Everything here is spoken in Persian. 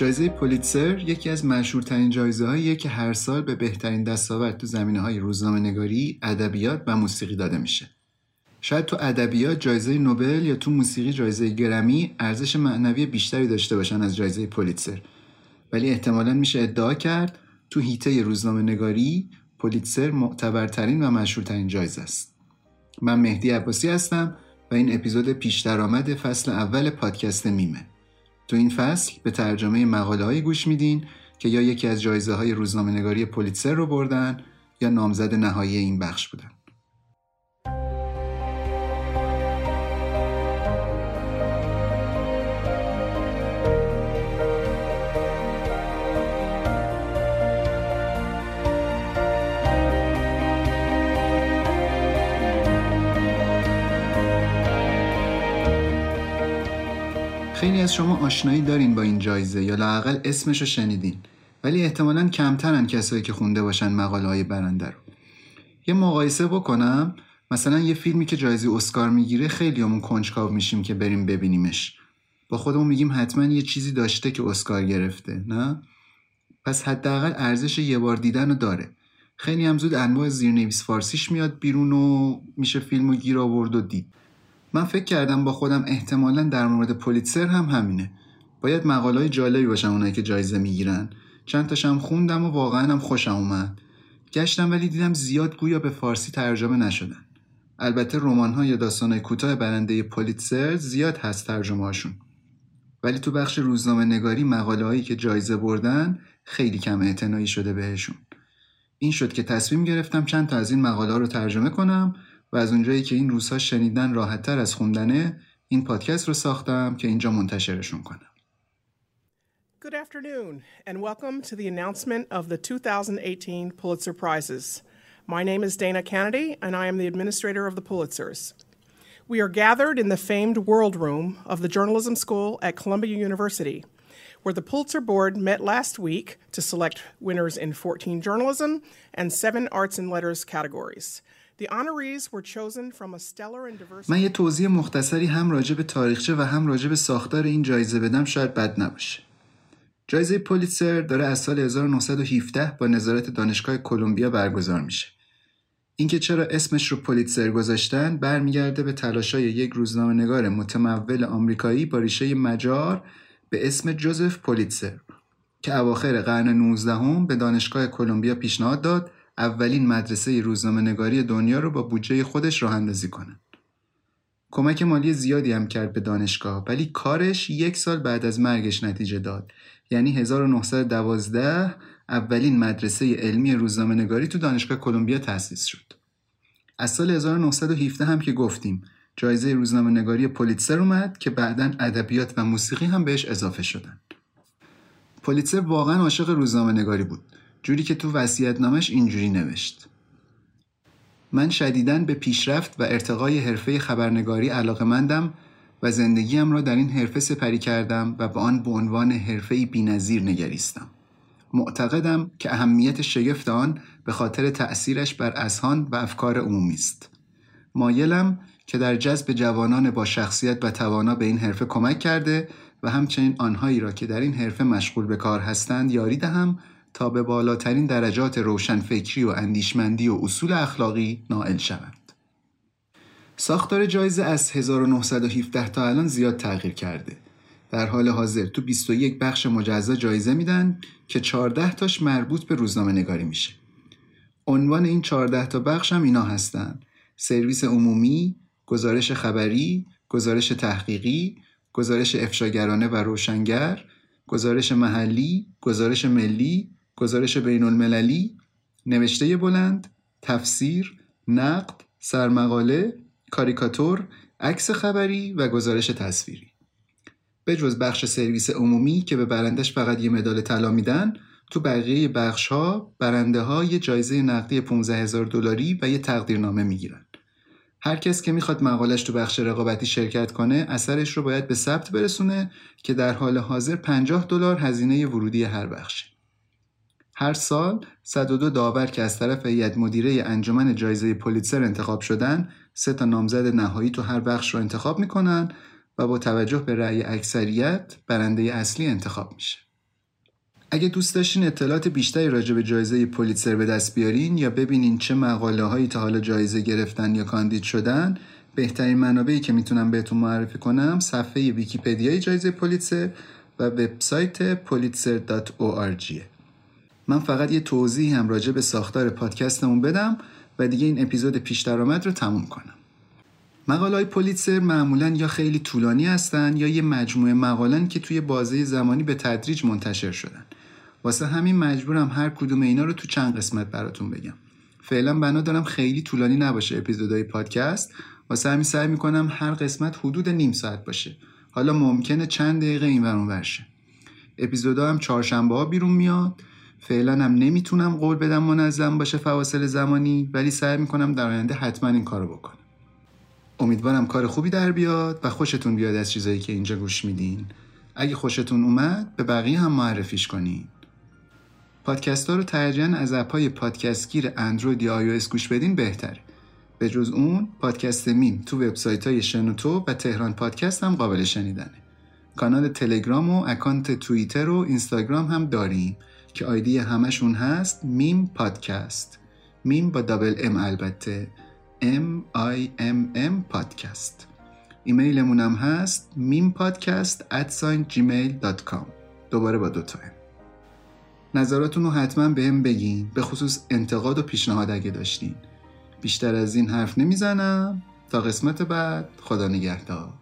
جایزه پولیتسر یکی از مشهورترین جایزه که هر سال به بهترین دستاورد تو زمینه های روزنامه نگاری، ادبیات و موسیقی داده میشه. شاید تو ادبیات جایزه نوبل یا تو موسیقی جایزه گرمی ارزش معنوی بیشتری داشته باشن از جایزه پولیتسر. ولی احتمالا میشه ادعا کرد تو هیته روزنامه نگاری پولیتسر معتبرترین و مشهورترین جایزه است. من مهدی عباسی هستم و این اپیزود پیش درآمد فصل اول پادکست میمه. تو این فصل به ترجمه مقاله های گوش میدین که یا یکی از جایزه های روزنامه نگاری پولیتسر رو بردن یا نامزد نهایی این بخش بودن. خیلی از شما آشنایی دارین با این جایزه یا لاقل اسمش رو شنیدین. ولی احتمالا کمترن کسایی که خونده باشن مقاله های برنده رو. یه مقایسه بکنم. مثلا یه فیلمی که جایزه اسکار می‌گیره خیلی همون کنجکاو میشیم که بریم ببینیمش. با خودمون میگیم حتما یه چیزی داشته که اسکار گرفته نه؟ پس حداقل ارزش یه بار دیدن رو داره. خیلی هم زود انواع زیرنویس فارسیش میاد بیرون و میشه فیلم گیر آورد و دید. من فکر کردم با خودم احتمالا در مورد پولیتسر هم همینه. باید مقالای جالبی باشن اونایی که جایزه می‌گیرن. چند تاشم خوندم و واقعا هم خوشم اومد. گشتم ولی دیدم زیاد گویا به فارسی ترجمه نشدن. البته رمان ها یا داستان کوتاه برنده پولیتسر زیاد هست ترجمه هاشون. ولی تو بخش روزنامه نگاری مقاله هایی که جایزه بردن خیلی کم اعتنایی شده بهشون. این شد که تصمیم گرفتم چند تا از این مقاله رو ترجمه کنم و از اونجایی که این روزها شنیدن راحتتر از خوندنه این پادکست رو ساختم که اینجا منتشرشون کنم. Good afternoon and welcome to the announcement of the 2018 Pulitzer Prizes. My name is Dana Kennedy and I am the administrator of the Pulitzers. We are gathered in the famed World Room of the Journalism School at Columbia University, where the Pulitzer Board met last week to select winners in 14 journalism and 7 arts and letters categories. من یه توضیح مختصری هم راجع به تاریخچه و هم راجع به ساختار این جایزه بدم شاید بد نباشه. جایزه پولیتسر داره از سال 1917 با نظارت دانشگاه کلمبیا برگزار میشه. اینکه چرا اسمش رو پولیتسر گذاشتن برمیگرده به تلاشای یک روزنامه نگار متمول آمریکایی با ریشه مجار به اسم جوزف پولیتسر که اواخر قرن 19 هم به دانشگاه کلمبیا پیشنهاد داد اولین مدرسه روزنامه نگاری دنیا رو با بودجه خودش راه اندازی کنه. کمک مالی زیادی هم کرد به دانشگاه ولی کارش یک سال بعد از مرگش نتیجه داد یعنی 1912 اولین مدرسه علمی روزنامه نگاری تو دانشگاه کلمبیا تأسیس شد. از سال 1917 هم که گفتیم جایزه روزنامه نگاری پولیتسر اومد که بعدا ادبیات و موسیقی هم بهش اضافه شدن. پولیتسر واقعا عاشق روزنامه نگاری بود. جوری که تو وسیعت نامش اینجوری نوشت من شدیداً به پیشرفت و ارتقای حرفه خبرنگاری علاقمندم و زندگیم را در این حرفه سپری کردم و به آن به عنوان حرفه بینظیر نگریستم. معتقدم که اهمیت شگفت آن به خاطر تأثیرش بر اذهان و افکار عمومی است. مایلم که در جذب جوانان با شخصیت و توانا به این حرفه کمک کرده و همچنین آنهایی را که در این حرفه مشغول به کار هستند یاری دهم تا به بالاترین درجات روشنفکری و اندیشمندی و اصول اخلاقی نائل شوند. ساختار جایزه از 1917 تا الان زیاد تغییر کرده. در حال حاضر تو 21 بخش مجزا جایزه میدن که 14 تاش مربوط به روزنامه نگاری میشه. عنوان این 14 تا بخش هم اینا هستن. سرویس عمومی، گزارش خبری، گزارش تحقیقی، گزارش افشاگرانه و روشنگر، گزارش محلی، گزارش ملی، گزارش بین المللی، نوشته بلند، تفسیر، نقد، سرمقاله، کاریکاتور، عکس خبری و گزارش تصویری. به جز بخش سرویس عمومی که به برندش فقط یه مدال طلا میدن، تو بقیه بخش ها برنده ها جایزه نقدی 15 هزار دلاری و یه تقدیرنامه می‌گیرن. هر کس که می‌خواد مقالش تو بخش رقابتی شرکت کنه اثرش رو باید به ثبت برسونه که در حال حاضر 50 دلار هزینه ورودی هر بخشه. هر سال 102 داور که از طرف هیئت مدیره انجمن جایزه پولیتسر انتخاب شدن سه تا نامزد نهایی تو هر بخش رو انتخاب می‌کنن و با توجه به رأی اکثریت برنده اصلی انتخاب میشه. اگه دوست داشتین اطلاعات بیشتری راجع به جایزه پولیتسر به دست بیارین یا ببینین چه مقاله هایی تا حالا جایزه گرفتن یا کاندید شدن بهترین منابعی که می‌تونم بهتون معرفی کنم صفحه ویکیپدیای جایزه پولیتسر و وبسایت pulitzer.org من فقط یه توضیح هم راجع به ساختار پادکستمون بدم و دیگه این اپیزود پیش درآمد رو تموم کنم. مقاله های پولیتسر معمولا یا خیلی طولانی هستن یا یه مجموعه مقالن که توی بازه زمانی به تدریج منتشر شدن. واسه همین مجبورم هر کدوم اینا رو تو چند قسمت براتون بگم. فعلا بنا دارم خیلی طولانی نباشه اپیزودهای پادکست. واسه همین سعی می‌کنم هر قسمت حدود نیم ساعت باشه. حالا ممکنه چند دقیقه این ورون ورشه اپیزودها هم چهارشنبه ها بیرون میاد. فعلا هم نمی‌تونم قول بدم منظم باشه فواصل زمانی ولی سعی می‌کنم در آینده حتما این کارو بکنم. امیدوارم کار خوبی در بیاد و خوشتون بیاد از چیزایی که اینجا گوش میدین. اگه خوشتون اومد به بقیه هم معرفیش کنین. پادکست ها رو ترجیحاً از app های پادکستگیر اندروید یا آی گوش بدین بهتره. به جز اون پادکست میم تو وبسایت های شنوتو و تهران پادکست هم قابل شنیدنه. کانال تلگرام و اکانت توییتر و اینستاگرام هم داریم. که آیدی همشون هست میم پادکست. میم با double M البته. M I M M پادکست. ایمیلمون هم هست میم پادکست at gmail.com دوباره با دوتا ام. نظراتون رو حتما به هم بگین به خصوص انتقاد و پیشنهاد اگه داشتین. بیشتر از این حرف نمی‌زنم. تا قسمت بعد خدا نگهدار.